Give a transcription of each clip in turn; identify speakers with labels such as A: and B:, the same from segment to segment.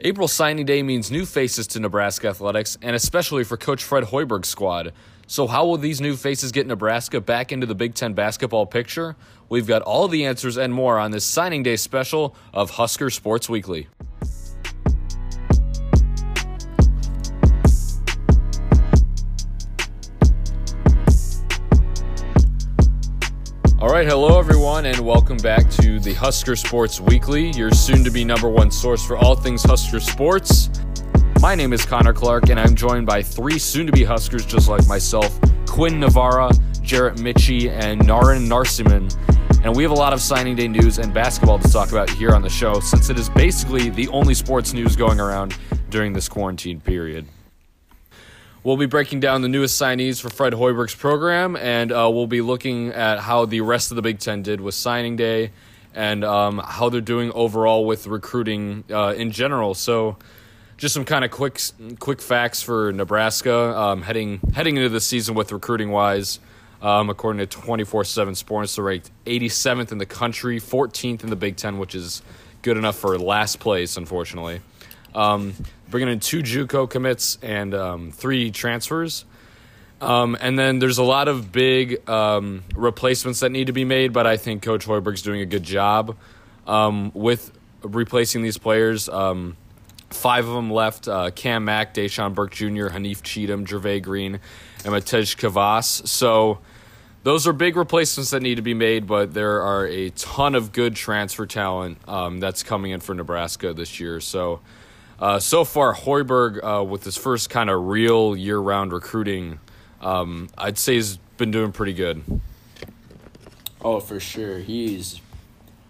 A: April signing day means new faces to Nebraska athletics, and especially for Coach Fred Hoiberg's squad. So, how will these new faces get Nebraska back into the Big Ten basketball picture? We've got all the answers and more on this signing day special of Husker Sports Weekly. Right, hello everyone, and welcome back to the Husker Sports Weekly, your soon to be number one source for all things Husker sports. My name is Connor Clark, and I'm joined by three soon to be Huskers just like myself Quinn Navarra, Jarrett Mitchie, and Narin Narsiman. And we have a lot of signing day news and basketball to talk about here on the show, since it is basically the only sports news going around during this quarantine period. We'll be breaking down the newest signees for Fred Hoiberg's program, and uh, we'll be looking at how the rest of the Big Ten did with signing day and um, how they're doing overall with recruiting uh, in general. So, just some kind of quick quick facts for Nebraska um, heading heading into the season with recruiting wise. Um, according to 24 7 Sports, they're ranked 87th in the country, 14th in the Big Ten, which is good enough for last place, unfortunately. Um, bringing in two JUCO commits and um, three transfers. Um, and then there's a lot of big um, replacements that need to be made, but I think Coach Hoiberg's doing a good job um, with replacing these players. Um, five of them left uh, Cam Mack, Dachon Burke Jr., Haanif Cheatham, Jervay Green, and Matej Kavas. So those are big replacements that need to be made, but there are a ton of good transfer talent um, that's coming in for Nebraska this year. So uh, so far, Hoiberg, uh, with his first kind of real year round recruiting, um, I'd say he's been doing pretty good.
B: Oh, for sure. He's,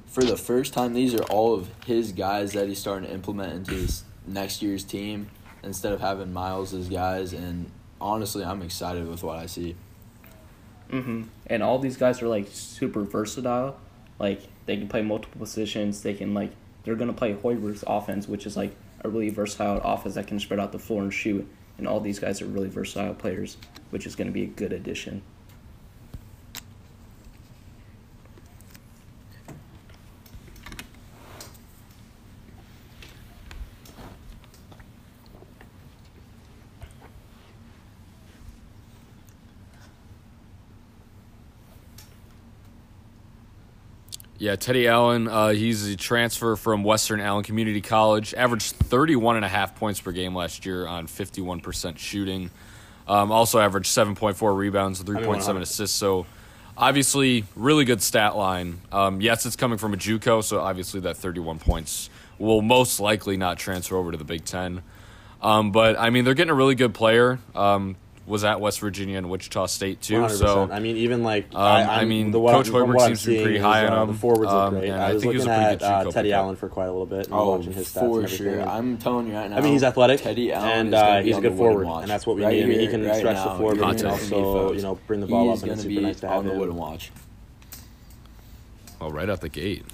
B: for the first time, these are all of his guys that he's starting to implement into his next year's team instead of having Miles as guys. And honestly, I'm excited with what I see.
C: Mm-hmm. And all these guys are like super versatile. Like they can play multiple positions. They can like they're gonna play Hoiberg's offense, which is like a really versatile offense that can spread out the floor and shoot. And all these guys are really versatile players, which is going to be a good addition.
A: Yeah, Teddy Allen, uh, he's a transfer from Western Allen Community College. Averaged 31 and a half points per game last year on 51% shooting. Um, also averaged 7.4 rebounds, 3.7 assists. So obviously, really good stat line. Um, yes, it's coming from a JUCO, so obviously that 31 points will most likely not transfer over to the Big Ten. Um, but I mean, they're getting a really good player. Um, was at West Virginia and Wichita State too. 100%. So
D: I mean, even like
A: um, I, I, mean, the, Coach Hoiberg seems to be pretty high
D: is,
A: on
D: uh,
A: him.
D: The forwards
A: um,
D: look great.
A: I,
D: I, was
A: think
D: looking
A: at
D: uh, Teddy Allen for quite a little bit. And
B: oh,
D: watching his stats
B: for
D: and
B: sure. I'm telling you right now.
D: I mean, he's athletic.
B: Teddy Allen
D: and uh, he's a good forward,
B: watch.
D: and that's what we
B: right
D: need. I mean, he can
B: right
D: stretch
B: now,
D: the floor, but he can
B: also
D: also you know bring the ball up, and it's
B: be
D: super nice to have
B: on the wooden watch.
A: Oh, right out the gate,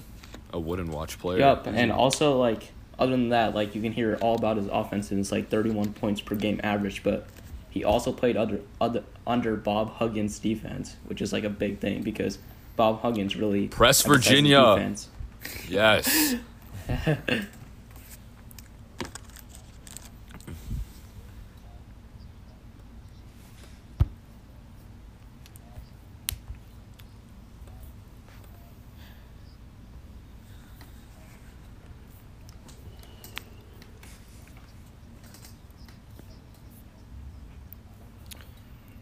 A: a wooden watch player.
C: Yep, and also like other than that, like you can hear all about his offense, and it's like 31 points per game average, but he also played under, under under Bob Huggins' defense, which is like a big thing because Bob Huggins really
A: press Virginia. Defense. Yes.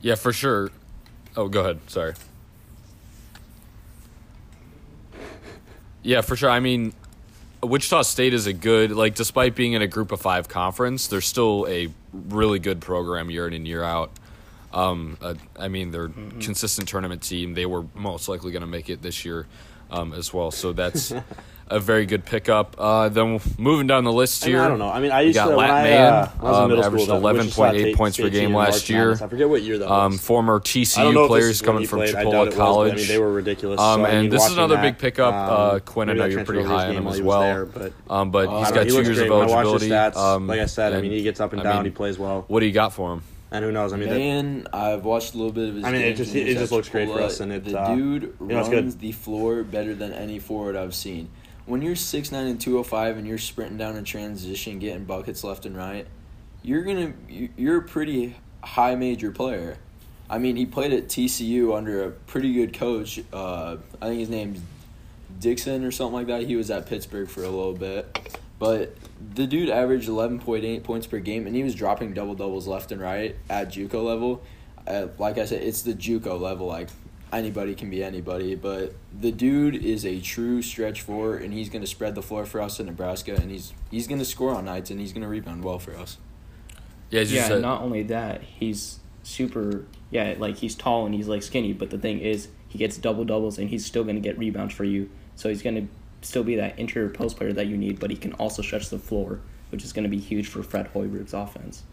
A: Yeah, for sure. Oh, go ahead. Sorry. Yeah, for sure. I mean, Wichita State is a good, like, despite being in a group of five conference, they're still a really good program year in and year out. Um, uh, I mean, they're mm-hmm. consistent tournament team. They were most likely going to make it this year um, as well. So that's a very good pickup. Uh, then moving down the list here,
D: I, mean, I don't know. I mean, I used got to Lat when I, uh, I was in
A: um, averaged eleven point eight points per game last year.
D: I forget what year that
A: um. Former TCU players coming from
D: played.
A: Chipola College.
D: Was, I mean, they were ridiculous.
A: Um,
D: so,
A: and
D: I mean,
A: this is another
D: that,
A: big pickup. Uh,
D: um,
A: Quinn, I know you're pretty high on him as
D: well.
A: There,
D: but
A: um, but
D: uh,
A: he's got two years of eligibility.
D: Um, like I said, I mean, he gets up and down. He plays well.
A: What do you got for him?
D: And who knows? I mean,
B: man, I've watched a little bit of his.
D: I mean, it just it just looks great for us, and it,
B: the
D: uh,
B: dude
D: you know,
B: runs the floor better than any forward I've seen. When you're six nine and two oh five and you're sprinting down in transition, getting buckets left and right, you're gonna you're a pretty high major player. I mean, he played at TCU under a pretty good coach. Uh, I think his name's Dixon or something like that. He was at Pittsburgh for a little bit, but the dude averaged eleven point eight points per game, and he was dropping double doubles left and right at JUCO level. Uh, like I said, it's the JUCO level. Like anybody can be anybody, but the dude is a true stretch four, and he's gonna spread the floor for us in Nebraska, and he's he's gonna score on nights, and he's gonna rebound well for us.
C: Yeah, yeah. Said, not only that, he's super. Yeah, like he's tall and he's like skinny, but the thing is, he gets double doubles, and he's still gonna get rebounds for you. So he's gonna still be that interior post player that you need, but he can also stretch the floor, which is gonna be huge for Fred Hoiberg's offense.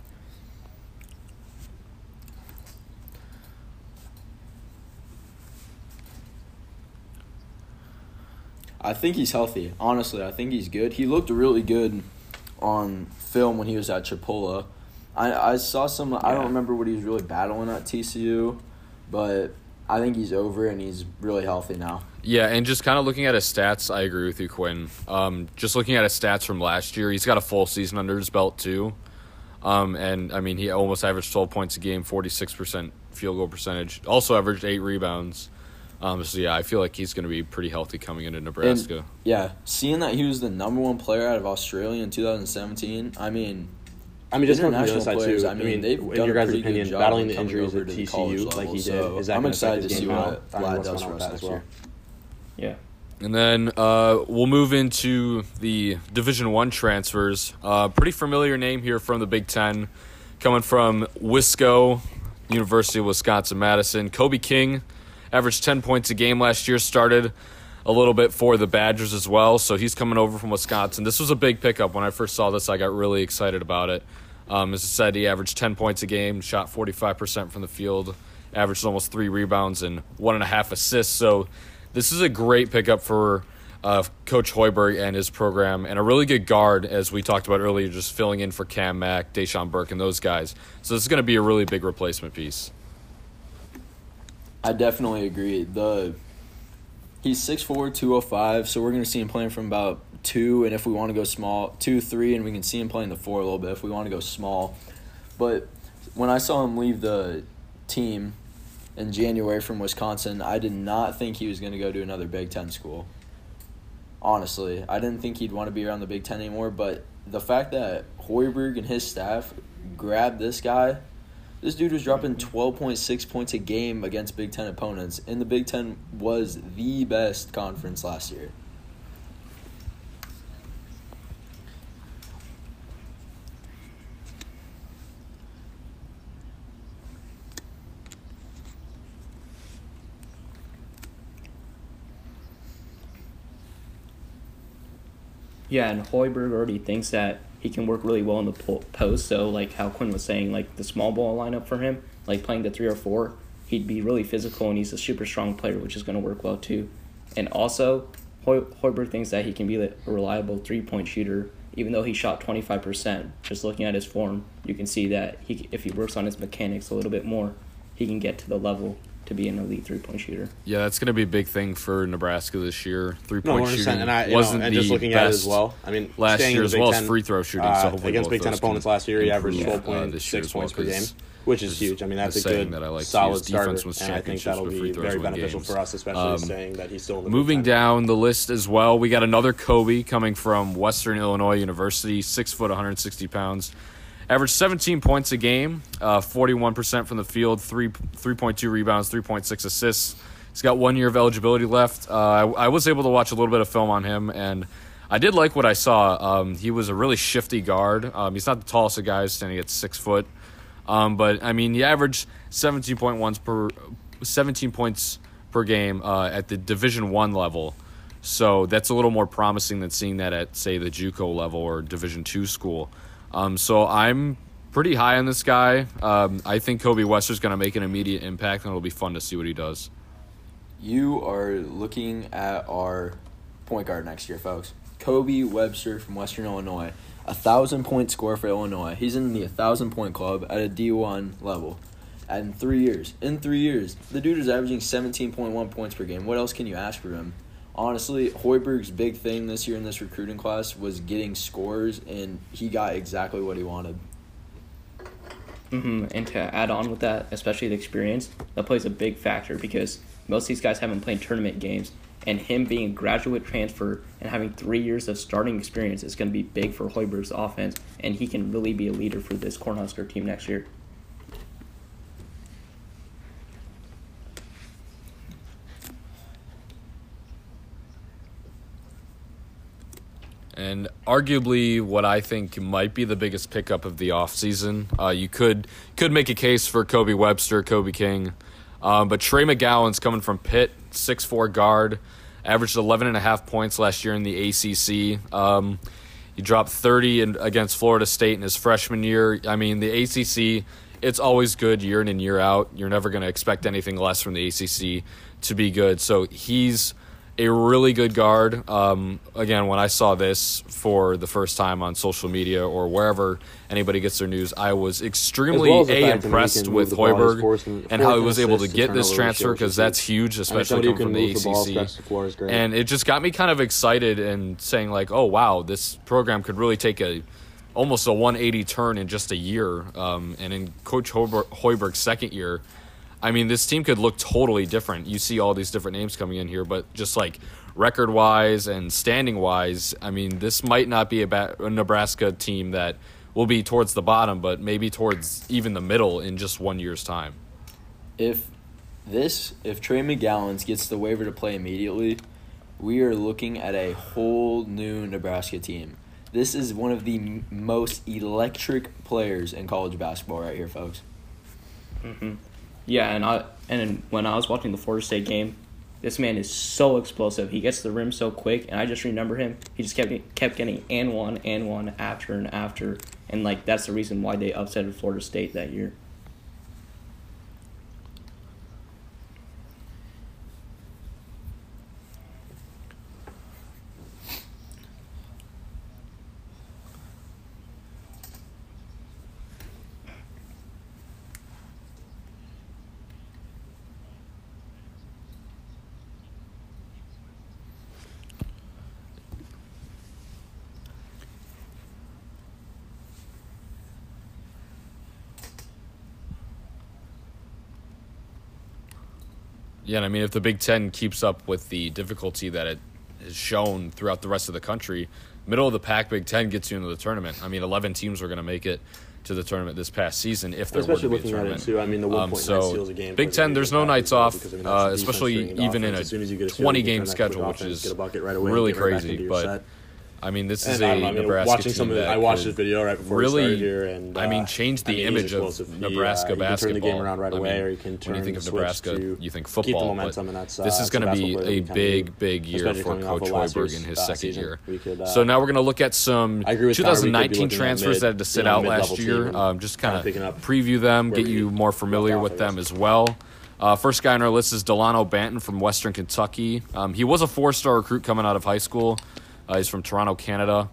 B: I think he's healthy. Honestly, I think he's good. He looked really good on film when he was at Chipola. I I saw some. Yeah. I don't remember what he was really battling at TCU, but I think he's over and he's really healthy now.
A: Yeah, and just kind of looking at his stats, I agree with you, Quinn. Um, just looking at his stats from last year, he's got a full season under his belt too. Um, and I mean, he almost averaged twelve points a game, forty six percent field goal percentage. Also averaged eight rebounds. Um, so yeah, I feel like he's going to be pretty healthy coming into Nebraska.
B: And, yeah, seeing that he was the number one player out of Australia in 2017, I mean,
D: I mean, just from the other side too. I mean, they've in your guys' opinion, battling the injuries at TCU like he did, so is that I'm excited to see what Lat does for us next
C: year. Yeah.
A: And then uh, we'll move into the Division One transfers. Uh, pretty familiar name here from the Big Ten, coming from Wisco, University of Wisconsin Madison. Kobe King averaged 10 points a game last year, started a little bit for the Badgers as well. So he's coming over from Wisconsin. This was a big pickup. When I first saw this, I got really excited about it. Um, as I said, he averaged 10 points a game, shot 45% from the field, averaged almost three rebounds and one and a half assists. So this is a great pickup for uh, Coach Hoiberg and his program, and a really good guard, as we talked about earlier, just filling in for Cam Mack, Dachon Burke, and those guys. So this is going to be a really big replacement piece.
B: I definitely agree. The he's 6'4", 205, so we're gonna see him playing from about two, and if we want to go small, two, three, and we can see him playing the four a little bit if we want to go small. But when I saw him leave the team in January from Wisconsin, I did not think he was going to go to another Big Ten school. Honestly, I didn't think he'd want to be around the Big Ten anymore. But the fact that Hoiberg and his staff grabbed this guy this dude was dropping 12.6 points a game against Big Ten opponents, and the Big Ten was the best conference last year.
C: Yeah, and Hoiberg already thinks that he can work really well in the post. So like how Quinn was saying, like the small ball lineup for him, like playing the three or four, he'd be really physical and he's a super strong player, which is going to work well too. And also, Hoiberg thinks that he can be a reliable three point shooter. Even though he shot 25%, just looking at his form, you can see that he, if he works on his mechanics a little bit more, he can get to the level to be an elite three point shooter.
A: Yeah, that's going to be a big thing for Nebraska this year. Three point no, shooting and I, wasn't
D: know, and
A: the
D: just looking
A: best
D: at it as well. I mean,
A: last year as well 10, as free throw shooting.
D: Uh,
A: so
D: against Big Ten opponents last year, he averaged twelve point uh, six points per game. Which is huge. I mean, that's a good, that I like solid starter, and I think that'll be very beneficial games. for us, especially um, saying that he's still in the
A: moving down the list as well. We got another Kobe coming from Western Illinois University, six foot, 160 pounds. Averaged 17 points a game, uh, 41% from the field, 3, 3.2 rebounds, 3.6 assists. He's got one year of eligibility left. Uh, I, I, was able to watch a little bit of film on him, and I did like what I saw. Um, he was a really shifty guard. Um, he's not the tallest of guys, standing at six foot. Um, but I mean, he averaged 17.1 per 17 points per game uh, at the Division One level. So that's a little more promising than seeing that at say the JUCO level or Division Two school. Um, so I'm pretty high on this guy. Um, I think Kobe Webster's going to make an immediate impact, and it'll be fun to see what he does.
B: You are looking at our point guard next year, folks. Kobe Webster from Western Illinois, a thousand point score for Illinois. He's in the thousand point club at a D one level. And in three years, in three years, the dude is averaging seventeen point one points per game. What else can you ask for him? Honestly, Hoiberg's big thing this year in this recruiting class was getting scores, and he got exactly what he wanted.
C: Mm-hmm. And to add on with that, especially the experience, that plays a big factor because most of these guys haven't played tournament games, and him being a graduate transfer and having three years of starting experience is going to be big for Hoiberg's offense, and he can really be a leader for this Cornhusker team next year.
A: And arguably what I think might be the biggest pickup of the offseason. Uh, you could could make a case for Kobe Webster, Kobe King, um, but Trey McGowens coming from Pitt, six four guard, averaged 11 and a half points last year in the ACC. Um, he dropped 30 in, against Florida State in his freshman year. I mean, the ACC, it's always good year in and year out. You're never going to expect anything less from the ACC to be good. So he's a really good guard. Um, again, when I saw this for the first time on social media or wherever anybody gets their news, I was extremely well a impressed with Hoiberg and, and how he was able to get this transfer because that's huge, especially coming from the ACC. The and it just got me kind of excited and saying like, oh wow, this program could really take a almost a 180 turn in just a year. Um, and in Coach Hoiberg's second year I mean, this team could look totally different. You see all these different names coming in here, but just like record wise and standing wise, I mean, this might not be a, ba- a, Nebraska team that will be towards the bottom, but maybe towards even the middle in just one year's time.
B: If this, if Trey McGowens gets the waiver to play immediately, we are looking at a whole new Nebraska team. This is one of the m- most electric players in college basketball right here, folks.
C: Mm-hmm. Yeah, and I and when I was watching the Florida State game, this man is so explosive. He gets the rim so quick, and I just remember him. He just kept kept getting and one and one after and after, and like that's the reason why they upset Florida State that year.
A: Yeah, and I mean, if the Big Ten keeps up with the difficulty that it has shown throughout the rest of the country, middle of the pack Big Ten gets you into the tournament. I mean, 11 teams are going to make it to the tournament this past season if there
D: especially
A: were to be a tournament.
D: Too. I mean, the um, so
A: Big Ten, there's no nights off, because, I mean, uh, especially even offense. in a 20 game schedule, which is right really crazy. But I mean, this is and, a I mean, Nebraska watching team some of the,
D: I watched this video right before really, we started here, and uh,
A: I mean, uh, change the I mean, image of Nebraska
D: he,
A: uh, basketball.
D: turn the game around right away,
A: mean,
D: or you can turn
A: when you think of Nebraska, you think football.
D: Keep the momentum, and that's, uh,
A: this is going to be a big, big year for Coach Hoiberg in his uh, second year. So now we're going to look at some 2019 transfers that had to sit out last year. Um, just kind of preview them, get you more familiar with them as well. Uh, first guy on our list is Delano Banton from Western Kentucky. Um, he was a four-star recruit coming out of high school. Uh, he's from Toronto, Canada.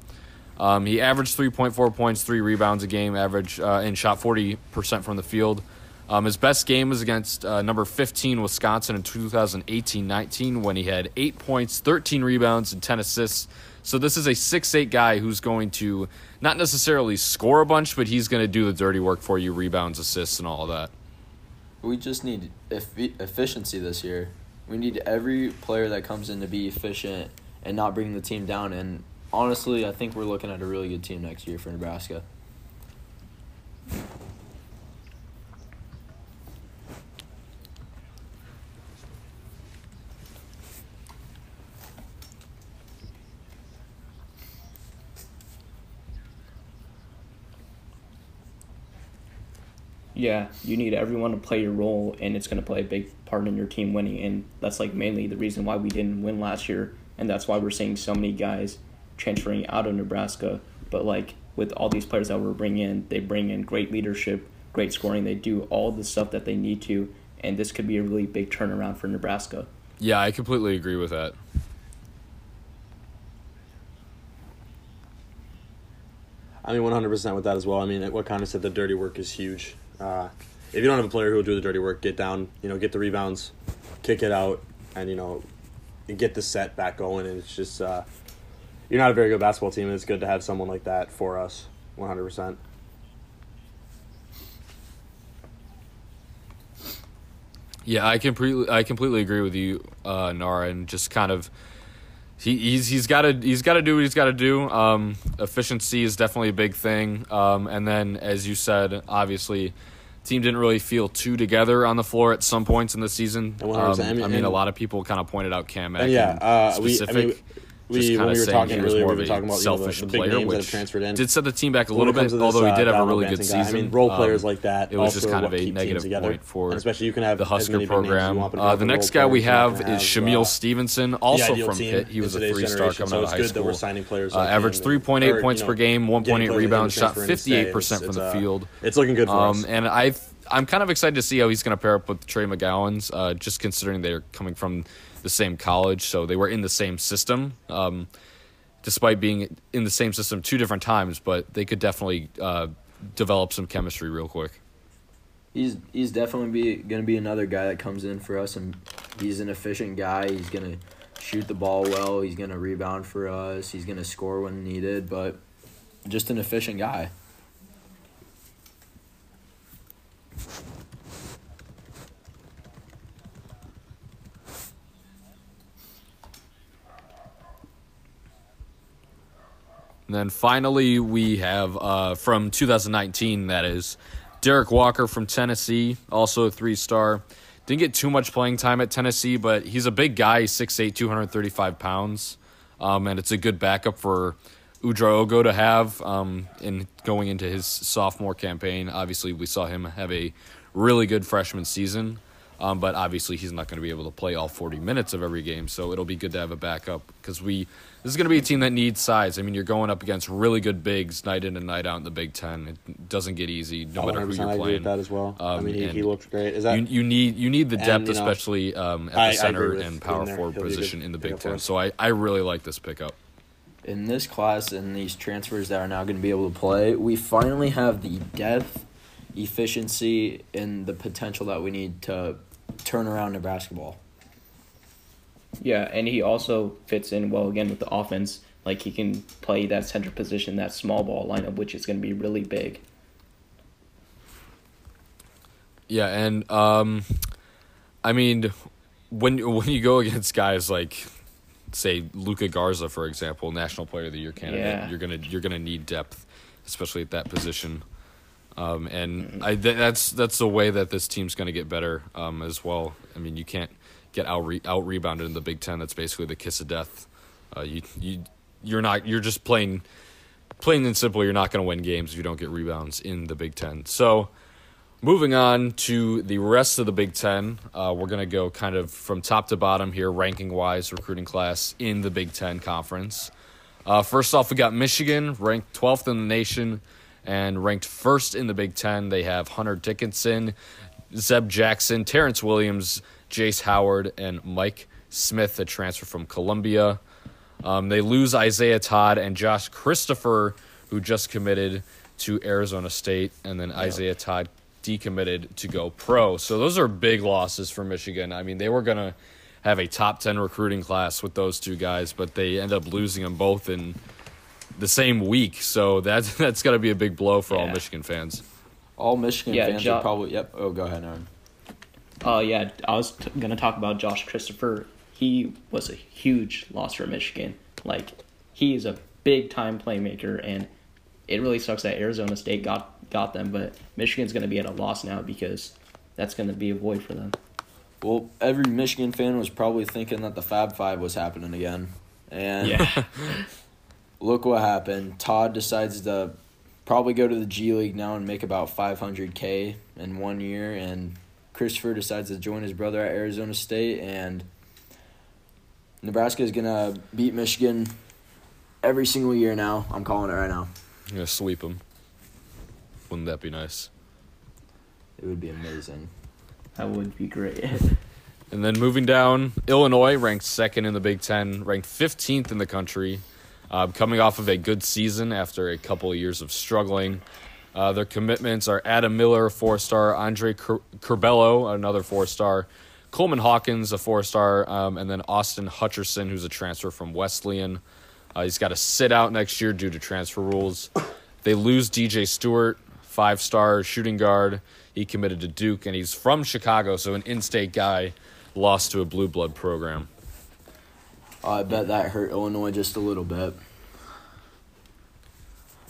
A: Um, he averaged 3.4 points, three rebounds a game, average, uh, and shot 40% from the field. Um, his best game was against uh, number 15 Wisconsin in 2018-19 when he had eight points, 13 rebounds, and 10 assists. So this is a six-eight guy who's going to not necessarily score a bunch, but he's going to do the dirty work for you, rebounds, assists, and all of that.
B: We just need efficiency this year. We need every player that comes in to be efficient and not bringing the team down. And honestly, I think we're looking at a really good team next year for Nebraska.
C: Yeah, you need everyone to play your role, and it's going to play a big part in your team winning. And that's like mainly the reason why we didn't win last year, and that's why we're seeing so many guys transferring out of Nebraska. But like with all these players that we're bringing in, they bring in great leadership, great scoring. They do all the stuff that they need to, and this could be a really big turnaround for Nebraska.
A: Yeah, I completely agree with that.
D: I mean, 100% with that as well. I mean, what kind of said the dirty work is huge. Uh, if you don't have a player who will do the dirty work, get down, you know, get the rebounds, kick it out, and, you know, get the set back going. And it's just uh, you're not a very good basketball team, and it's good to have someone like that for us, 100. percent
A: Yeah, I completely I completely agree with you, uh, Nara, and just kind of he, he's he's got to he's got to do what he's got to do. Um, efficiency is definitely a big thing, um, and then as you said, obviously, team didn't really feel too together on the floor at some points in the season. Um, I mean, a lot of people kind of pointed out Cam.
D: yeah, uh, we, I mean, we when we were talking earlier, we were talking about selfish you know, the, the big player, names that have transferred in.
A: Did set the team back a little bit, this, although he did uh, have a really good season.
D: I mean, role players um, like that.
A: It was just kind of a negative point for
D: and especially you can have
A: the Husker program. Uh, the next guy we have is Shamiel uh, Stevenson, also from Pitt. He was a three-star coming out of high school.
D: signing players.
A: Uh, averaged 3.8 points per game, 1.8 rebounds, shot 58% from the field.
D: It's looking good for um, us.
A: And I. I'm kind of excited to see how he's going to pair up with Trey McGowens, uh, just considering they're coming from the same college, so they were in the same system. Um, despite being in the same system two different times, but they could definitely uh, develop some chemistry real quick.
B: He's he's definitely be to be another guy that comes in for us, and he's an efficient guy. He's to shoot the ball well. He's to rebound for us. He's to score when needed, but just an efficient guy.
A: And then finally, we have uh, from 2019, that is, Derrick Walker from Tennessee, also a three star. Didn't get too much playing time at Tennessee, but he's a big guy, 6'8, 235 pounds. Um, and it's a good backup for Udoka to have um, in going into his sophomore campaign. Obviously, we saw him have a really good freshman season. Um, but obviously, he's not going to be able to play all 40 minutes of every game. So it'll be good to have a backup because we this is going to be a team that needs size. I mean, you're going up against really good bigs night in and night out in the Big Ten. It doesn't get easy no matter who you're playing.
D: I agree with that as well. Um, I mean, he, he looks great. Is that
A: you, you need you need the depth, and, you know, especially um, at the I, center I and power forward position in the Big Ten. So I, I really like this pickup.
B: In this class and these transfers that are now going to be able to play, we finally have the depth, efficiency, and the potential that we need to turn around in basketball.
C: Yeah, and he also fits in well again with the offense. Like he can play that center position, that small ball lineup, which is going to be really big.
A: Yeah, and um, I mean, when when you go against guys like, say Luka Garza, for example, National Player of the Year candidate, yeah. you're gonna you're gonna need depth, especially at that position. Um, and I th- that's that's the way that this team's going to get better um, as well. I mean, you can't get out re- out rebounded in the Big Ten. That's basically the kiss of death. Uh, you you you're not you're just playing plain and simple. You're not going to win games if you don't get rebounds in the Big Ten. So. Moving on to the rest of the Big Ten, uh, we're going to go kind of from top to bottom here, ranking wise, recruiting class in the Big Ten Conference. Uh, first off, we got Michigan, ranked 12th in the nation and ranked first in the Big Ten. They have Hunter Dickinson, Zeb Jackson, Terrence Williams, Jace Howard, and Mike Smith, a transfer from Columbia. Um, they lose Isaiah Todd and Josh Christopher, who just committed to Arizona State, and then Isaiah Todd decommitted to go pro. So those are big losses for Michigan. I mean, they were going to have a top 10 recruiting class with those two guys, but they end up losing them both in the same week. So that's that's got to be a big blow for yeah. all Michigan fans.
B: All Michigan yeah, fans jo- are probably yep. Oh, go ahead, Aaron.
C: Uh, yeah, I was t- gonna talk about Josh Christopher. He was a huge loss for Michigan. Like he is a big time playmaker, and it really sucks that Arizona State got got them. But Michigan's gonna be at a loss now because that's gonna be a void for them.
B: Well, every Michigan fan was probably thinking that the Fab Five was happening again, and yeah. look what happened. Todd decides to probably go to the G League now and make about 500K in one year. And Christopher decides to join his brother at Arizona State. And Nebraska is going to beat Michigan every single year now. I'm calling it right now.
A: I'm going to sweep them. Wouldn't that be nice?
B: It would be amazing.
C: That would be great.
A: and then moving down, Illinois ranked second in the Big Ten, ranked 15th in the country. Uh, coming off of a good season after a couple of years of struggling. Uh, their commitments are Adam Miller, four star, Andre Curbelo, another four star, Coleman Hawkins, a four star, um, and then Austin Hutcherson, who's a transfer from Wesleyan. Uh, he's got to sit out next year due to transfer rules. They lose DJ Steward, five star shooting guard. He committed to Duke, and he's from Chicago, so an in state guy lost to a blue blood program.
B: I bet that hurt Illinois just a little bit.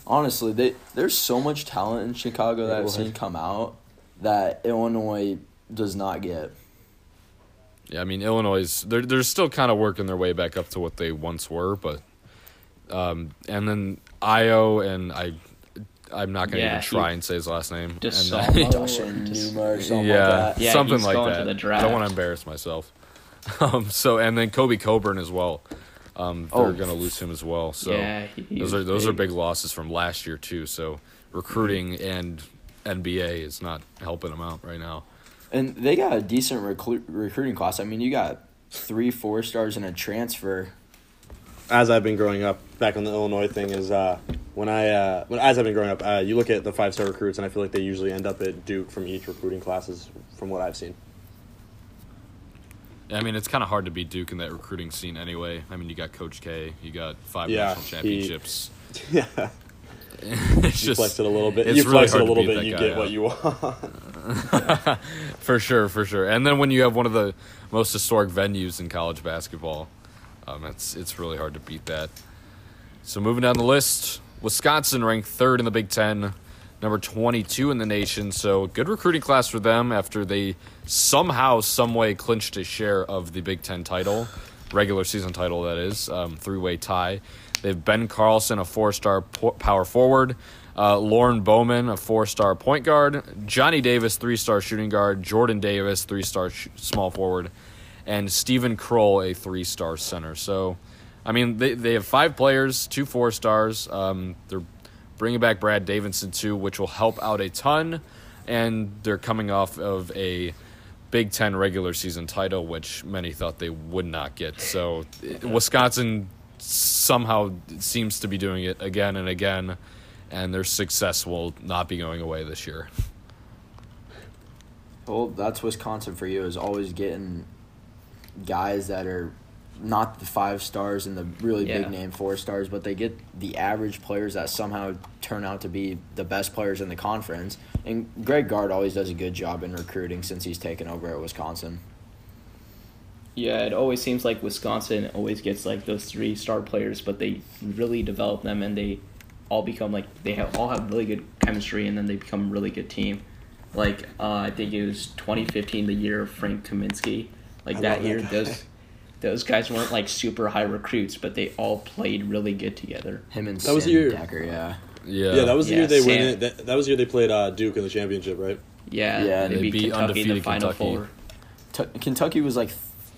B: Honestly, they there's so much talent in Chicago that I've seen come out that Illinois does not get.
A: Yeah, I mean Illinois they're they're still kind of working their way back up to what they once were, but um, and then Ayo and I I'm not gonna yeah, even try and say his last name.
B: Just
A: and
B: then, or something
A: yeah,
B: like that.
A: Yeah, something like that. I don't want to embarrass myself. Um, so and then Kofi Cockburn as well. Um, they're oh. gonna lose him as well. So yeah, those are those big. are big losses from last year too. So recruiting and NBA is not helping them out right now.
B: And they got a decent recru- recruiting class. I mean, you got three four stars and a transfer.
D: As I've been growing up, back on the Illinois thing is uh, when I uh, when as I've been growing up, uh, you look at the five star recruits, and I feel like they usually end up at Duke from each recruiting classes, from what I've seen.
A: I mean, it's kind of hard to beat Duke in that recruiting scene anyway. I mean, you got Coach K, you got five yeah, national championships.
D: He, yeah. it's you just, flex it a little bit. You really flex it a little bit, you get out. what you want.
A: for sure, for sure. And then when you have one of the most historic venues in college basketball, um, it's it's really hard to beat that. So moving down the list, Wisconsin ranked third in the Big Ten, number 22 in the nation. So good recruiting class for them after they somehow, someway clinched a share of the Big Ten title, regular season title that is, um, three way tie. They have Ben Carlson, a four star power forward. Uh, Lorne Bowman, a four star point guard. Johnny Davis, three star shooting guard. Jordan Davis, three star sh- small forward. And Steven Crowl, a three star center. So, I mean, they, they have five players, two four stars. Um, they're bringing back Brad Davison, too, which will help out a ton. And they're coming off of a Big Ten regular season title, which many thought they would not get. So, uh, Wisconsin somehow seems to be doing it again and again, and their success will not be going away this year.
B: Well, that's Wisconsin for you is always getting guys that are not the five stars and the really yeah. big name four stars, but they get the average players that somehow turn out to be the best players in the conference. And Greg Gard always does a good job in recruiting since he's taken over at Wisconsin.
C: Yeah, it always seems like Wisconsin always gets like those three star players, but they really develop them and they all become like they have all have really good chemistry and then they become a really good team. Like uh, I think it was 2015, the year of Frank Kaminsky. Like I that year, that those those guys weren't like super high recruits, but they all played really good together.
B: Him and that was the year. Dekker, yeah.
D: Yeah, yeah, that was the yeah, year they went. That, that was the year they played uh, Duke in the championship, right?
C: Yeah,
B: yeah,
C: they, they beat, beat Kentucky in the final Kentucky. four.
B: T- Kentucky was like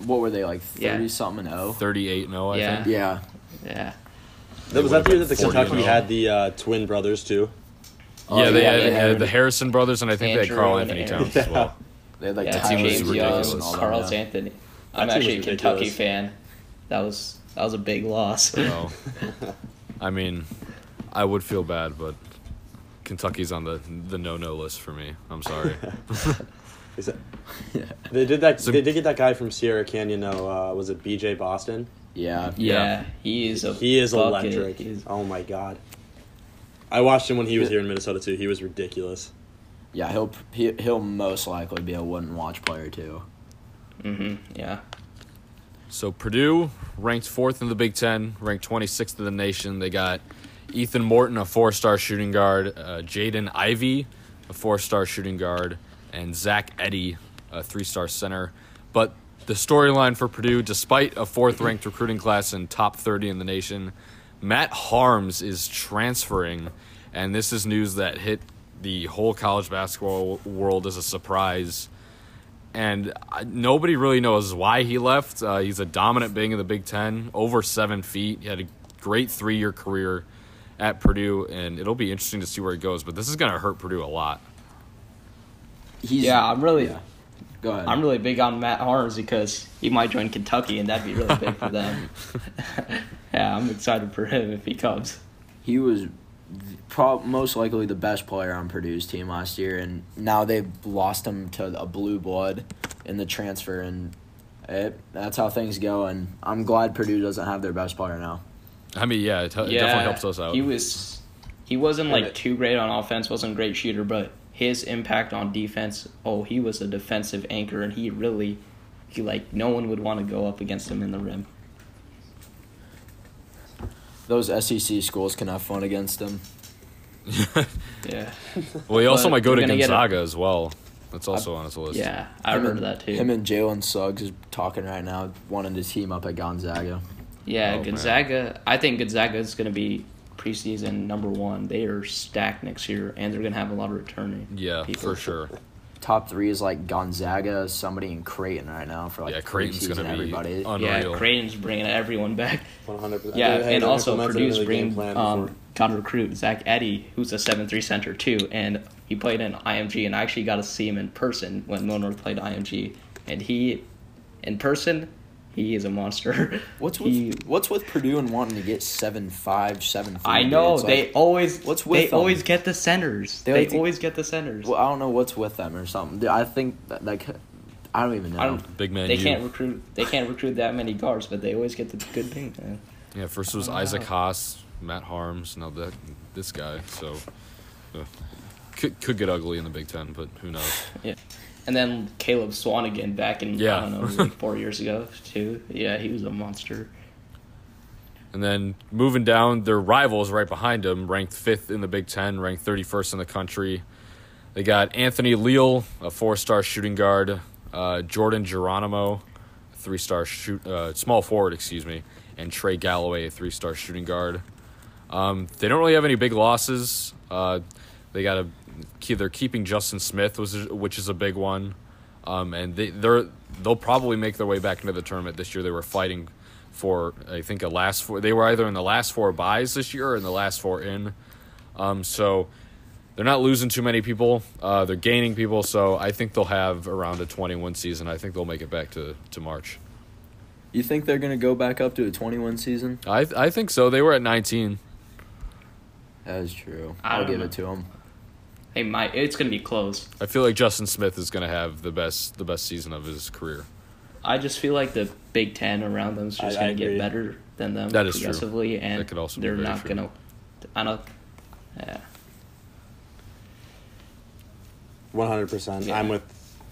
B: what were they like thirty yeah. something and oh?
A: 38 and oh, I
C: yeah.
A: think.
B: Yeah.
C: Yeah.
D: That was that the year that the Kentucky had the uh, twin brothers too.
A: Oh, yeah, they, yeah, had, they had, the Harrison brothers, and I think Andrew they had Karl-Anthony Towns as well.
B: They had like
C: yeah, James Young, Karl-Anthony. I'm actually a Kentucky fan. That was that was a big loss.
A: oh. I mean, I would feel bad, but Kentucky's on the the no no list for me. I'm sorry.
D: Is that, yeah. They did that. So, they did get that guy from Sierra Canyon. Though, uh, was it B.J. Boston?
B: Yeah.
C: Yeah. He is.
D: a he is bucket. electric. Is, oh my god. I watched him when he was here in Minnesota too. He was ridiculous.
B: Yeah, he'll he, he'll most likely be a Wooden watch player too.
C: Mhm. Yeah.
A: So Purdue ranked fourth in the Big Ten, ranked twenty sixth in the nation. They got Ethan Morton, a four star shooting guard, uh, Jaden Ivey, a four star shooting guard, and Zach Edey, a three star center. But the storyline for Purdue, despite a fourth ranked recruiting class and top 30 in the nation, Matt Haarms is transferring. And this is news that hit the whole college basketball world as a surprise. And nobody really knows why he left. Uh, he's a dominant big in the Big Ten, over seven feet. He had a great three year career at Purdue, and it'll be interesting to see where he goes. But this is going to hurt Purdue a lot
C: he's yeah. I'm really yeah. Go ahead. I'm really big on Matt Haarms because he might join Kentucky, and that'd be really big for them. yeah, I'm excited for him if he comes.
B: He was pro- most likely the best player on Purdue's team last year, and now they've lost him to a blue blood. in the transfer, and it, that's how things go. And I'm glad Purdue doesn't have their best player now.
A: I mean, yeah, it, it
C: yeah,
A: definitely helps us out.
C: He was, he wasn't like too great on offense. wasn't a great shooter, but his impact on defense. Oh, he was a defensive anchor, and he really, he like no one would want to go up against him in the rim.
B: Those SEC schools can have fun against them.
C: Yeah,
A: well, he also
C: But
A: might go to
C: gonna a-
A: Gonzaga as well. That's also on his list.
C: yeah, I
B: Him
C: heard
B: and-
C: that too.
B: Him and Jalen Suggs is talking right now, wanting to team up at Gonzaga.
C: Yeah,
A: Oh, man.
C: Gonzaga. I think Gonzaga is going to be preseason number one. They are stacked next year, and they're going to have a lot of returning.
A: Yeah,
C: people.
A: for sure.
B: Top three is like Gonzaga, somebody in Creighton right now for like
A: Yeah, Creighton's
B: preseason
A: gonna be
B: everybody.
A: un-
C: Yeah,
A: Unreal.
C: Creighton's bringing everyone back.
D: One hundred percent.
C: Yeah, and also Purdue's bringing um, got to recruit Zach Edey, who's a seven three center too, and he played in IMG, and I actually got to see him in person when Mill North played IMG, and he, in person, he is a monster.
B: What's with
C: he,
B: What's with Purdue and wanting to get seven five, seven three?
C: I know
B: It's
C: they
B: like-
C: always
B: what's
C: they
B: with them?
C: always get the centers.
B: They
C: They,
B: like to-
C: always get the centers.
B: Well, I don't know what's with them or something. I think that like I don't even know.
C: I don't.
A: Big man.
C: They
A: you.
C: can't recruit. They can't recruit that many guards, but they always get the good thing. man.
A: Yeah, first it was Isaac
C: wow.
A: Haas, Matt Haarms, now that this guy. So uh, could could get ugly in the Big Ten, but who knows?
C: And then Caleb Swanigan back in
A: Yeah.
C: I don't know like four years ago too. Yeah, he was a monster.
A: And then moving down, their rivals right behind them, ranked fifth in the Big Ten, ranked 31st in the country. They got Anthony Leal, a four-star shooting guard, uh, Jordan Geronimo, three-star shoot, uh, small forward, excuse me, and Trey Galloway, a three-star shooting guard. Um, they don't really have any big losses. Uh, they got a, they're keeping Justin Smith, which is, which is a big one, um, and they they're they'll probably make their way back into the tournament this year. They were fighting for I think a last four. They were either in the last four buys this year or in the last four in. Um, so they're not losing too many people. Uh, they're gaining people. So I think they'll have around a 21 season. I think they'll make it back to, to March.
B: You think they're gonna go back up to a twenty one season?
A: I I think so. They were at 19.
B: That is true.
C: I
B: I'll give
C: know.
B: it to them.
C: Hey, my it's gonna be close.
A: I feel like Justin Smith is going to have the best the best season of his career.
C: I just feel like the Big Ten around them is just
D: I- I
C: gonna get better than them
A: That is true.
C: and
A: That could also
C: they're
A: very
C: not
A: true.
C: gonna. I don't. Yeah.
D: One hundred percent.
C: Yeah.
D: I'm with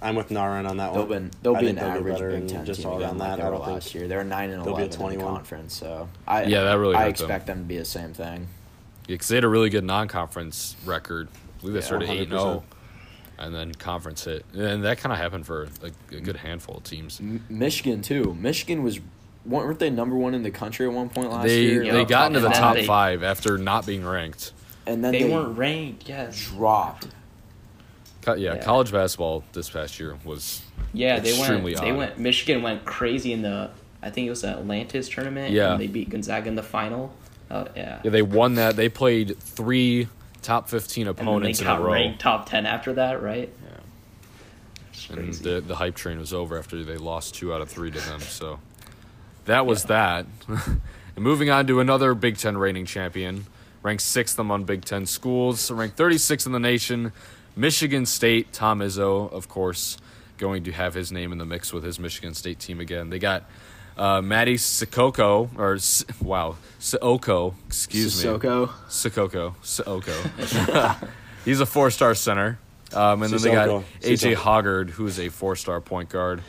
D: I'm with Naran on that
B: They'll
D: one.
B: be they'll
D: I
B: be an
D: they'll be
B: average
D: better
B: Big Ten
D: just
B: team
D: all
B: again
D: around that.
B: they
D: I don't think
B: last year. They're nine and
D: they'll be a
B: eleven in the
D: 21.
B: conference. So I
A: Yeah, that really
B: I
A: hurt them.
B: expect them to be the same thing.
A: because they had a really good non-conference record. I believe they
D: Yeah,
A: started eight zero, oh, and then conference hit, and that kind of happened for like a good handful of teams.
B: M- Michigan too. Michigan was weren't they number one in the country at one point last
A: They
B: year?
C: Yeah,
A: they got into the
C: and then
A: top
C: they-
A: five after not being ranked.
B: and then
C: They,
B: they,
C: weren't ranked. Yes.
B: dropped.
A: Co- Yeah,
C: Yeah.
A: college basketball this past year was
C: Yeah, they went.
A: Extremely
C: They
A: odd.
C: went. Michigan went crazy in the. I think it was the Atlantis tournament.
A: Yeah.
C: And they beat Gonzaga in the final. Oh yeah.
A: yeah. They won that. They played three top fifteen
C: And then they
A: opponents in a row,
C: top ten after that, right?
B: Yeah.
A: And the the hype train was over after they lost two out of three to them. So that was that. and moving on to another Big Ten reigning champion, ranked sixth among Big Ten schools, ranked 36th in the nation. Michigan State, Tom Izzo, of course, going to have his name in the mix with his Michigan State team again. They got uh, Matty Sikoko, or S- wow, Sioko, excuse me.
B: Sissoko.
A: Sikoko, Sioko. He's a four-star center. Um, and then they got AJ
D: Sissoko.
A: Hoggard, who is a four-star point guard.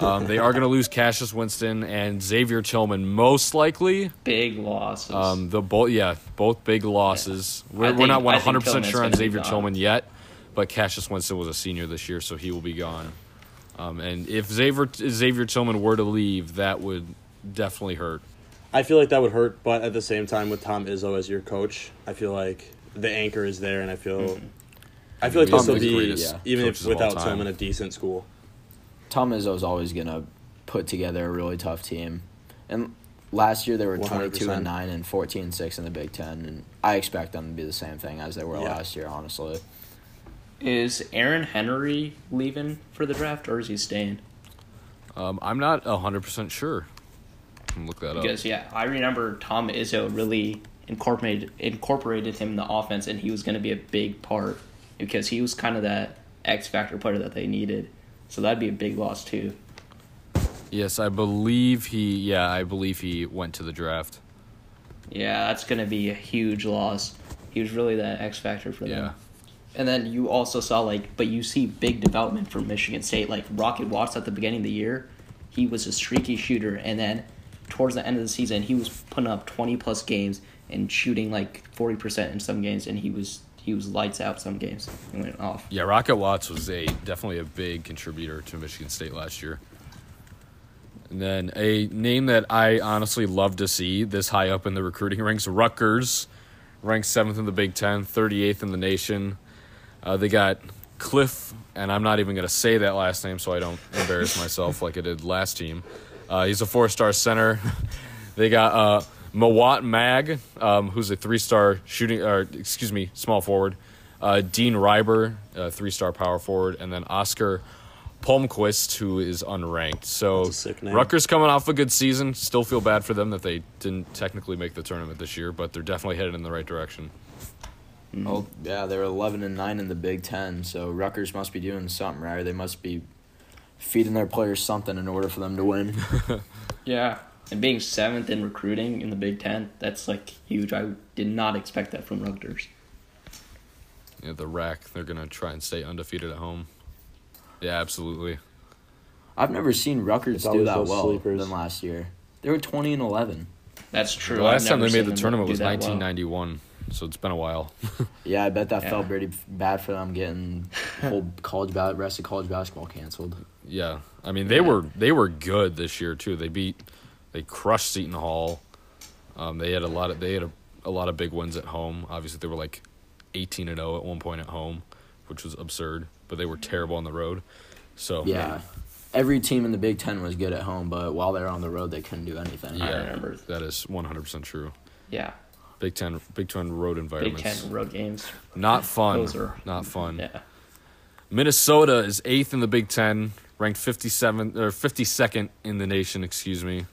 A: Um, they are going to lose Cassius Winston and Xavier Tillman, most likely.
C: Big losses.
A: Um, the both, yeah, both big losses.
C: I
A: We're, we're not
C: I
A: one
C: think
A: hundred percent sure on Xavier. Tillman yet, but Cassius Winston was a senior this year, so he will be gone. Um, and if Xavier Xavier Tillman were to leave, that would definitely hurt.
D: I feel like that would hurt, but at the same time, with Tom Izzo as your coach, I feel like the anchor is there, and I feel,
C: Mm-hmm.
D: I feel like
A: He's
D: this will be
B: yeah,
D: even if without. Tillman a decent school.
B: Tom Izzo's always gonna put together a really tough team. And last year they were twenty two
D: 100%.
B: and nine and 14-6 in the Big Ten, and I expect them to be the same thing as they were
D: Yeah.
B: last year. Honestly,
C: is Aaron Henry leaving for the draft or is he staying?
A: Um, I'm not hundred percent sure. Look that up.
C: Because yeah, I remember Tom Izzo really incorporated incorporated him in the offense, and he was going to be a big part because he was kind of that X factor player that they needed. So that'd be a big loss too.
A: Yes, I believe he. Yeah, I believe he went to the draft.
C: Yeah, that's gonna be a huge loss. He was really that X factor for them.
A: Yeah.
C: And then you also saw like, but you see big development from Michigan State. Like Rocket Watts at the beginning of the year, he was a streaky shooter, and then towards the end of the season, he was putting up twenty plus games and shooting like forty percent in some games, and he was he was lights out some games. He went off.
A: Yeah, Rocket Watts was a definitely a big contributor to Michigan State last year. And then a name that I honestly love to see this high up in the recruiting ranks, Rutgers, ranked seventh in the Big Ten, 38th in the nation. Uh, they got Cliff, and I'm not even going to say that last name so I don't embarrass myself like I did last team. Uh, he's a four-star center. they got uh, Mawot Mag, um, who's a three-star shooting, or excuse me, small forward. Uh, Dean Reiber, a three-star power forward, and then Oscar Palmquist, who is unranked. So
D: That's a sick name.
A: Rutgers coming off a good season. Still feel bad for them that they didn't technically make the tournament this year, but they're definitely headed in the right direction. Mm-hmm.
B: Oh yeah, they're eleven and nine in the Big Ten. So Rutgers must be doing something right. They must be feeding their players something in order for them to win.
C: Yeah, and being seventh in recruiting in the Big Ten, that's like huge. I did not expect that from Rutgers.
A: Yeah, the rack, they're going to try and stay undefeated at home. Yeah, absolutely.
B: I've never seen Rutgers do that well
D: sleepers.
B: than last year. They were twenty and eleven.
C: That's true.
A: The last time they made the tournament was
C: that well.
A: 1991, so it's been a while.
B: Yeah, I bet that
C: Yeah.
B: felt pretty bad for them getting whole college ba- rest of college basketball canceled.
A: Yeah, I mean they
C: Yeah.
A: were they were good this year too. They beat, they crushed Seton Hall. Um, they had a lot of they had a, a lot of big wins at home. Obviously, they were like eighteen and zero at one point at home, which was absurd. But they were terrible on the road. So
B: Yeah. Every team in the Big Ten was good at home, but while they were on the road, they couldn't do anything.
A: yeah,
C: I remember.
A: that is one hundred percent true.
C: Yeah,
A: Big Ten Big Ten road environments.
C: Big Ten road games.
A: not fun.
C: Those are-
A: not fun.
C: Yeah,
A: Minnesota is eighth in the Big Ten, ranked fifty seventh or 52nd in the nation. Excuse me.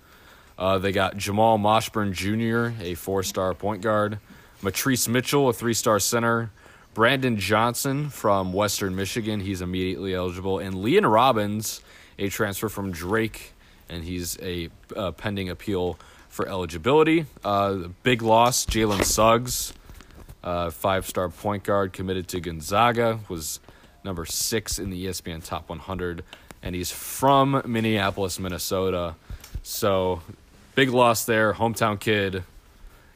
A: Uh, they got Jamal Mashburn Jr., a four-star point guard, Martice Mitchell, a three-star center, Brandon Johnson from Western Michigan. He's immediately eligible, and Liam Robbins, a transfer from Drake, and he's a uh, pending appeal for eligibility. Uh, big loss, Jalen Suggs uh, five star point guard committed to Gonzaga, was number six in the ESPN Top 100, and he's from Minneapolis, Minnesota. So, big loss there. Hometown kid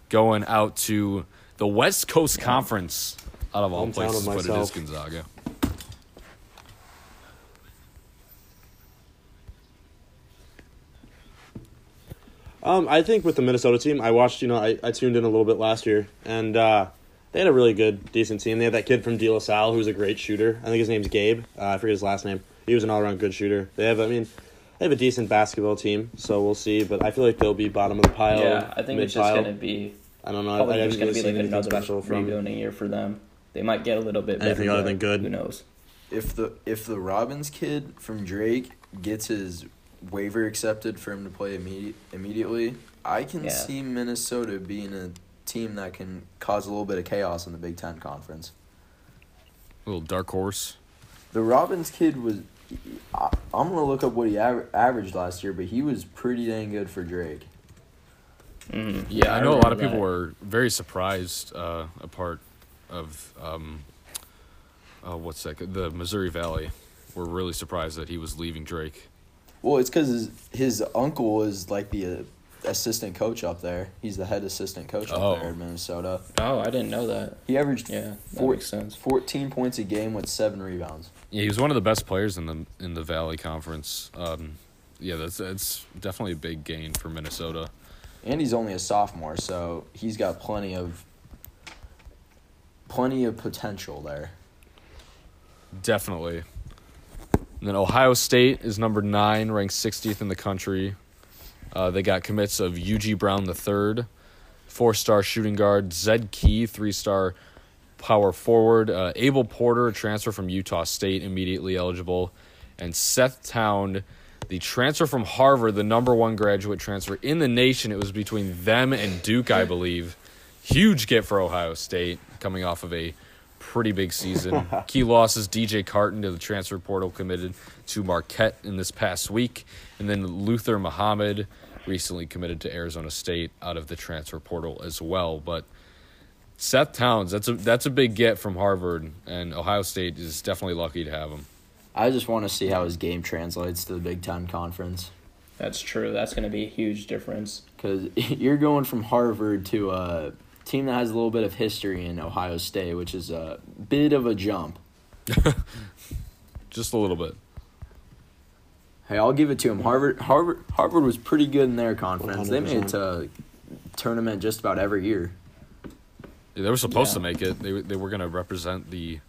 A: going out to the West Coast Conference out of all
D: Hometown
A: places,
D: of
A: but it is. Gonzaga.
D: Um, I think with the Minnesota team, I watched. You know, I, I tuned in a little bit last year, and uh, they had a really good, decent team. They had that kid from De La Salle who's a great shooter. I think his name's Gabe. Uh, I forget his last name. He was an all-around good shooter. They have, I mean, they have a decent basketball team, so we'll see. But I feel like they'll be bottom of the pile.
C: yeah. I think it's just gonna be
D: I don't know. I,
C: probably
D: I
C: just
D: haven't
C: gonna be like
D: anything
C: another
D: special from.
C: rebuilding year for them. They might get a little bit
D: Anything
C: better,
D: other than good?
C: Who knows?
B: If the if the Robbins kid from Drake gets his waiver accepted for him to play immediate, immediately, I can
C: Yeah.
B: see Minnesota being a team that can cause a little bit of chaos in the Big Ten conference.
A: A little dark horse.
B: The Robbins kid was. I, I'm gonna look up what he aver- averaged last year, but he was pretty dang good for Drake.
C: Mm,
A: Yeah, I know a lot of
C: remember
A: people
C: that.
A: were very surprised. Uh, a part of um, uh, what's that? The Missouri Valley were really surprised that he was leaving Drake.
B: Well, it's because his, his uncle is like the uh, assistant coach up there. He's the head assistant coach up
A: Oh.
B: there in Minnesota.
C: Oh, I didn't know that.
B: He averaged
C: Yeah, that
B: four-
C: makes sense.
B: 14 points a game with seven rebounds.
A: Yeah, he was one of the best players in the in the Valley Conference. Um, yeah, that's that's definitely a big gain for Minnesota.
B: And he's only a sophomore, so he's got plenty of plenty of potential there.
A: Definitely. And then Ohio State is number nine, ranked 60th in the country. Uh, they got commits of Eugene Brown III, four star shooting guard, Zed Key, three star power forward, uh, Abel Porter, transfer from Utah State, immediately eligible, and Seth Towns, the transfer from Harvard, the number one graduate transfer in the nation. It was between them and Duke, I believe. Huge get for Ohio State, coming off of a pretty big season. Key losses: DJ Carton to the transfer portal, committed to Marquette in this past week, and then Luther Muhammad recently committed to Arizona State out of the transfer portal as well. But Seth Towns, that's a that's a big get from Harvard, and Ohio State is definitely lucky to have him.
B: I just want to see how his game translates to the Big Ten Conference.
C: That's true. That's going to be a huge difference.
B: Because you're going from Harvard to a team that has a little bit of history in Ohio State, which is a bit of a jump.
A: Just a little bit.
B: Hey, I'll give it to him. Harvard, Harvard, Harvard was pretty good in their conference. They made it
D: 100%.
B: to tournament just about every year.
A: They were supposed
C: Yeah.
A: to make it. They they were going to represent the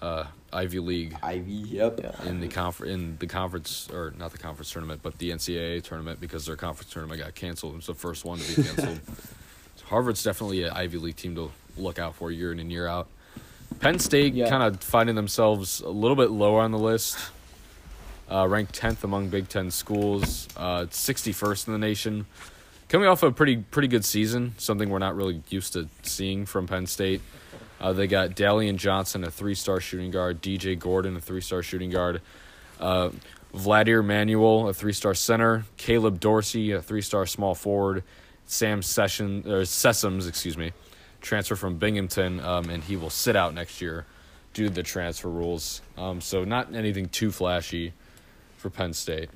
A: uh, Ivy League
B: Ivy, yep.
A: In the confer- in the conference or not the conference tournament, but the NCAA tournament because their conference tournament got canceled. It was the first one to be canceled. Harvard's definitely an Ivy League team to look out for year in and year out. Penn State
C: Yeah.
A: kind of finding themselves a little bit lower on the list, uh, ranked tenth among Big Ten schools, uh, sixty first in the nation, coming off a pretty pretty good season. Something we're not really used to seeing from Penn State. Uh, they got Dalian Johnson, a three-star shooting guard. DJ Gordon, a three-star shooting guard. Uh, Vladimir Manuel, a three-star center. Caleb Dorsey, a three-star small forward. Sam Session or Sessoms, excuse me, transfer from Binghamton, um, and he will sit out next year due to the transfer rules. Um, so not anything too flashy for Penn State.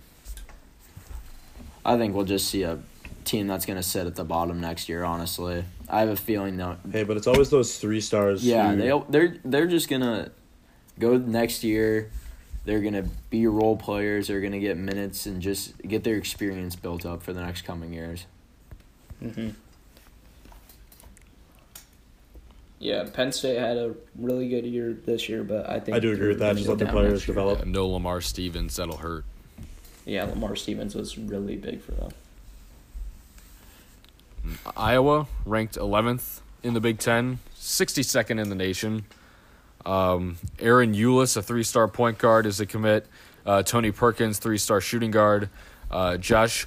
B: I think we'll just see a team that's going to sit at the bottom next year. Honestly, I have a feeling that
D: Hey, but it's always those three stars.
B: Yeah,
D: who-
B: they they're they're just gonna go next year. They're gonna be role players. They're gonna get minutes and just get their experience built up for the next coming years.
C: Hmm Yeah, Penn State had a really good year this year, but I think
D: I do agree with that. Just let the players develop.
A: Yeah, no Lamar Stevens, that'll hurt.
C: Yeah, Lamar Stevens was really big for them.
A: Iowa ranked 11th in the Big Ten, 62nd in the nation. Um, Ahron Ulis, a three-star point guard, is a commit. Uh, Tony Perkins, three-star shooting guard. Uh, Josh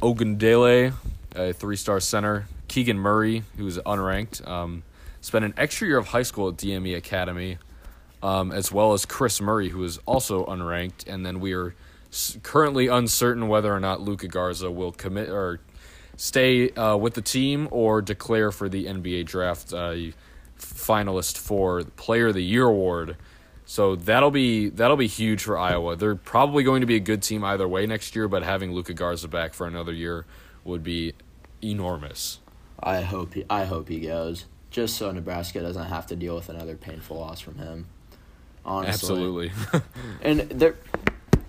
A: Ogundele, a three-star center. Keegan Murray, who's unranked, um, spent an extra year of high school at DME Academy, um, as well as Kris Murray, who is also unranked. And then we are currently uncertain whether or not Luka Garza will commit or stay uh, with the team or declare for the NBA draft uh, finalist for the Player of the Year award. So that'll be that'll be huge for Iowa. They're probably going to be a good team either way next year, but having Luka Garza back for another year would be enormous.
B: I hope he I hope he goes just so Nebraska doesn't have to deal with another painful loss from him. Honestly,
A: Absolutely.
B: And there,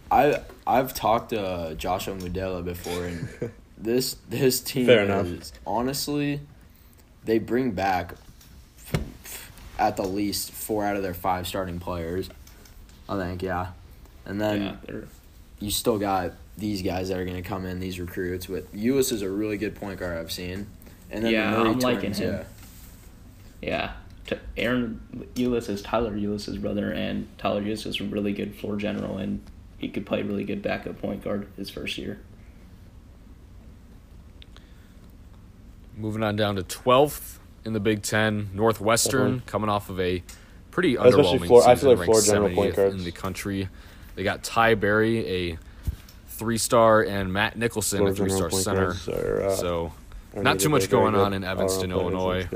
B: I I've talked to Joshua Omudela before, and this this team
D: Fair enough.
B: is honestly, they bring back at the least four out of their five starting players. I think, yeah, and then
C: yeah,
B: you still got these guys that are going to come in, these recruits. With Ulis is a really good point guard I've seen, and then
C: Yeah,
B: Murray
C: I'm liking him.
B: yeah.
C: yeah. T- Ahron Ulis is Tyler Ulis' brother, and Tyler Ulis is a really good floor general, and he could play really good backup point guard his first year.
A: Moving on down to 12th in the Big Ten, Northwestern
D: Mhm.
A: coming off of a pretty
D: Especially
A: underwhelming
D: floor- I
A: season,
D: feel like
A: ranked
D: floor general point
A: 70th
D: guards.
A: in the country. They got Ty Berry, a three-star, and Matt Nicholson,
D: Floor
A: a three-star center.
D: are, uh,
A: so not too much
D: They're
A: going on in Evanston. Illinois.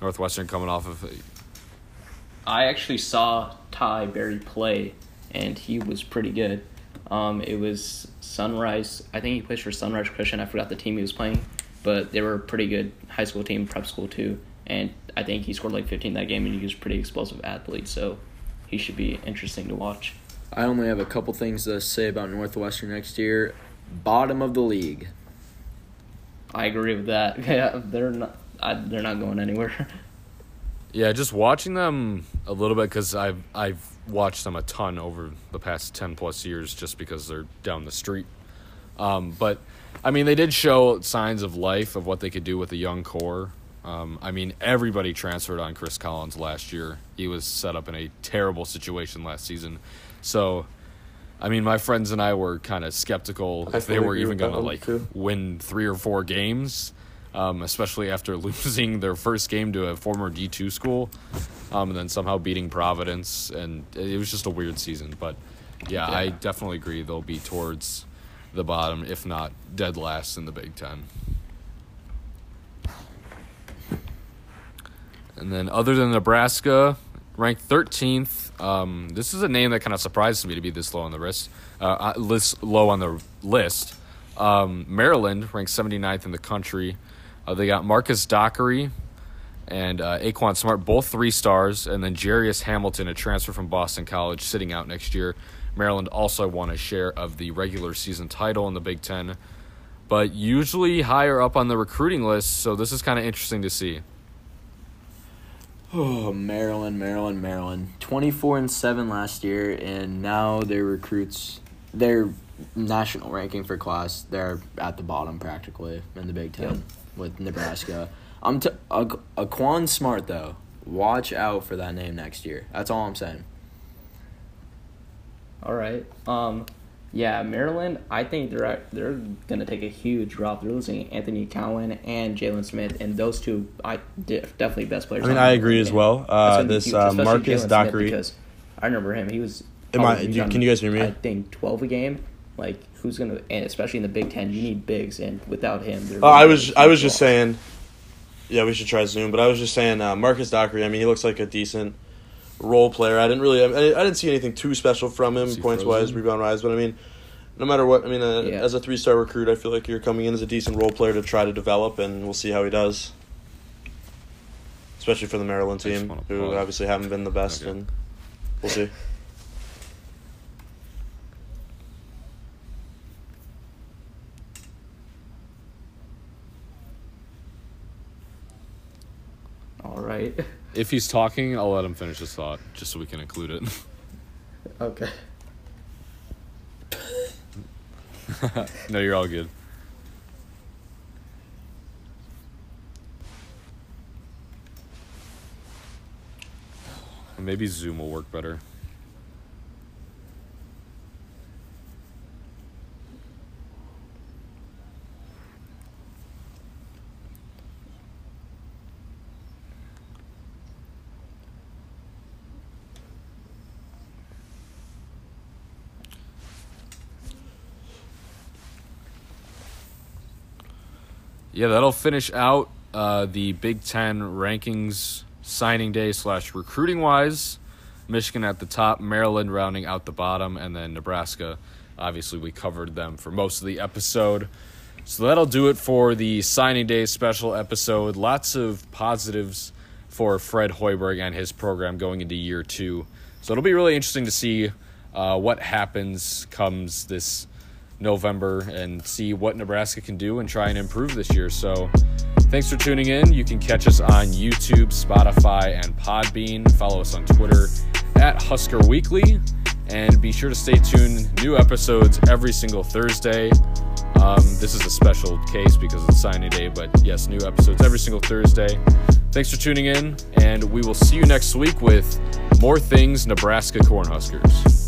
A: Northwestern coming off of
C: I actually saw Ty Berry play, and he was pretty good. Um, it was Sunrise. I think he plays for Sunrise Christian. I forgot the team he was playing, but they were a pretty good high school team, prep school too. And I think he scored like 15 that game, and he was a pretty explosive athlete. So he should be interesting to watch.
B: I only have a couple things to say about Northwestern next year. Bottom of the league.
C: I agree with that. Yeah, they're not. I, they're not going anywhere.
A: Yeah, just watching them a little bit because I've I've watched them a ton over the past ten plus years, just because they're down the street. Um, but I mean, they did show signs of life of what they could do with a young core. Um, I mean, everybody transferred on Chris Collins last year. He was set up in a terrible situation last season. So, I mean, my friends and I were kind of skeptical
D: I
A: if they were even going to like
D: too.
A: win three or four games, um, especially after losing their first game to a former D two school. um, and then somehow beating Providence, and it was just a weird season. But yeah, I definitely agree they'll be towards the bottom, if not dead last in the Big Ten. And then, other than Nebraska, ranked 13th. Um, this is a name that kind of surprises me to be this low on the list. Uh, uh, list low on the list. Um, Maryland ranked 79th in the country. Uh, they got Marcus Dockery and uh, Aquan Smart, both three stars, and then Jairus Hamilton, a transfer from Boston College, sitting out next year. Maryland also won a share of the regular season title in the Big Ten, but usually higher up on the recruiting list. So this is kind of interesting to see.
B: Oh, Maryland, Maryland, Maryland. 24 and 7 last year, and now their recruits, their national ranking for class, they're at the bottom practically in the Big Ten
C: Yep.
B: with Nebraska. I'm t- a, Aquan Smart, though. Watch out for that name next year. That's all I'm saying.
C: All right. Um, yeah, Maryland. I think they're at, they're gonna take a huge drop. They're losing Anthony Cowan and Jalen Smith, and those two, I de- definitely best players.
D: I mean, I agree as well. Uh, this
C: huge,
D: uh, Marcus
C: Jalen
D: Dockery.
C: because I remember him. He was.
D: Am I- can you guys hear me?
C: I think twelve a game. Like who's gonna, and especially in the Big Ten, you need bigs, and without him, they're
D: Uh, I was I was just saying, yeah, we should try Zoom. But I was just saying, uh, Marcus Dockery. I mean, he looks like a decent role player. I didn't really, I, I didn't see anything too special from him, points wise, rebound wise. But I mean, no matter what, I mean, uh,
C: Yeah.
D: as a three star recruit, I feel like you're coming in as a decent role player to try to develop, and we'll see how he does. Especially for the Maryland team, who
A: pause.
D: obviously haven't been the best,
A: Okay.
D: and we'll see.
C: All right.
A: If he's talking, I'll let him finish his thought, just so we can include it.
C: Okay.
A: no, you're all good. Maybe Zoom will work better. Yeah, that'll finish out uh, the Big Ten rankings signing day slash recruiting wise. Michigan at the top, Maryland rounding out the bottom, and then Nebraska. Obviously, we covered them for most of the episode. So that'll do it for the signing day special episode. Lots of positives for Fred Hoiberg and his program going into year two. So it'll be really interesting to see uh, what happens comes this November and see what Nebraska can do and try and improve this year. So thanks for tuning in. You can catch us on YouTube, Spotify, and Podbean. Follow us on Twitter at Husker Weekly. And be sure to stay tuned. New episodes every single Thursday. Um, this is a special case because it's signing day, but yes, new episodes every single Thursday. Thanks for tuning in, and we will see you next week with more things Nebraska Cornhuskers.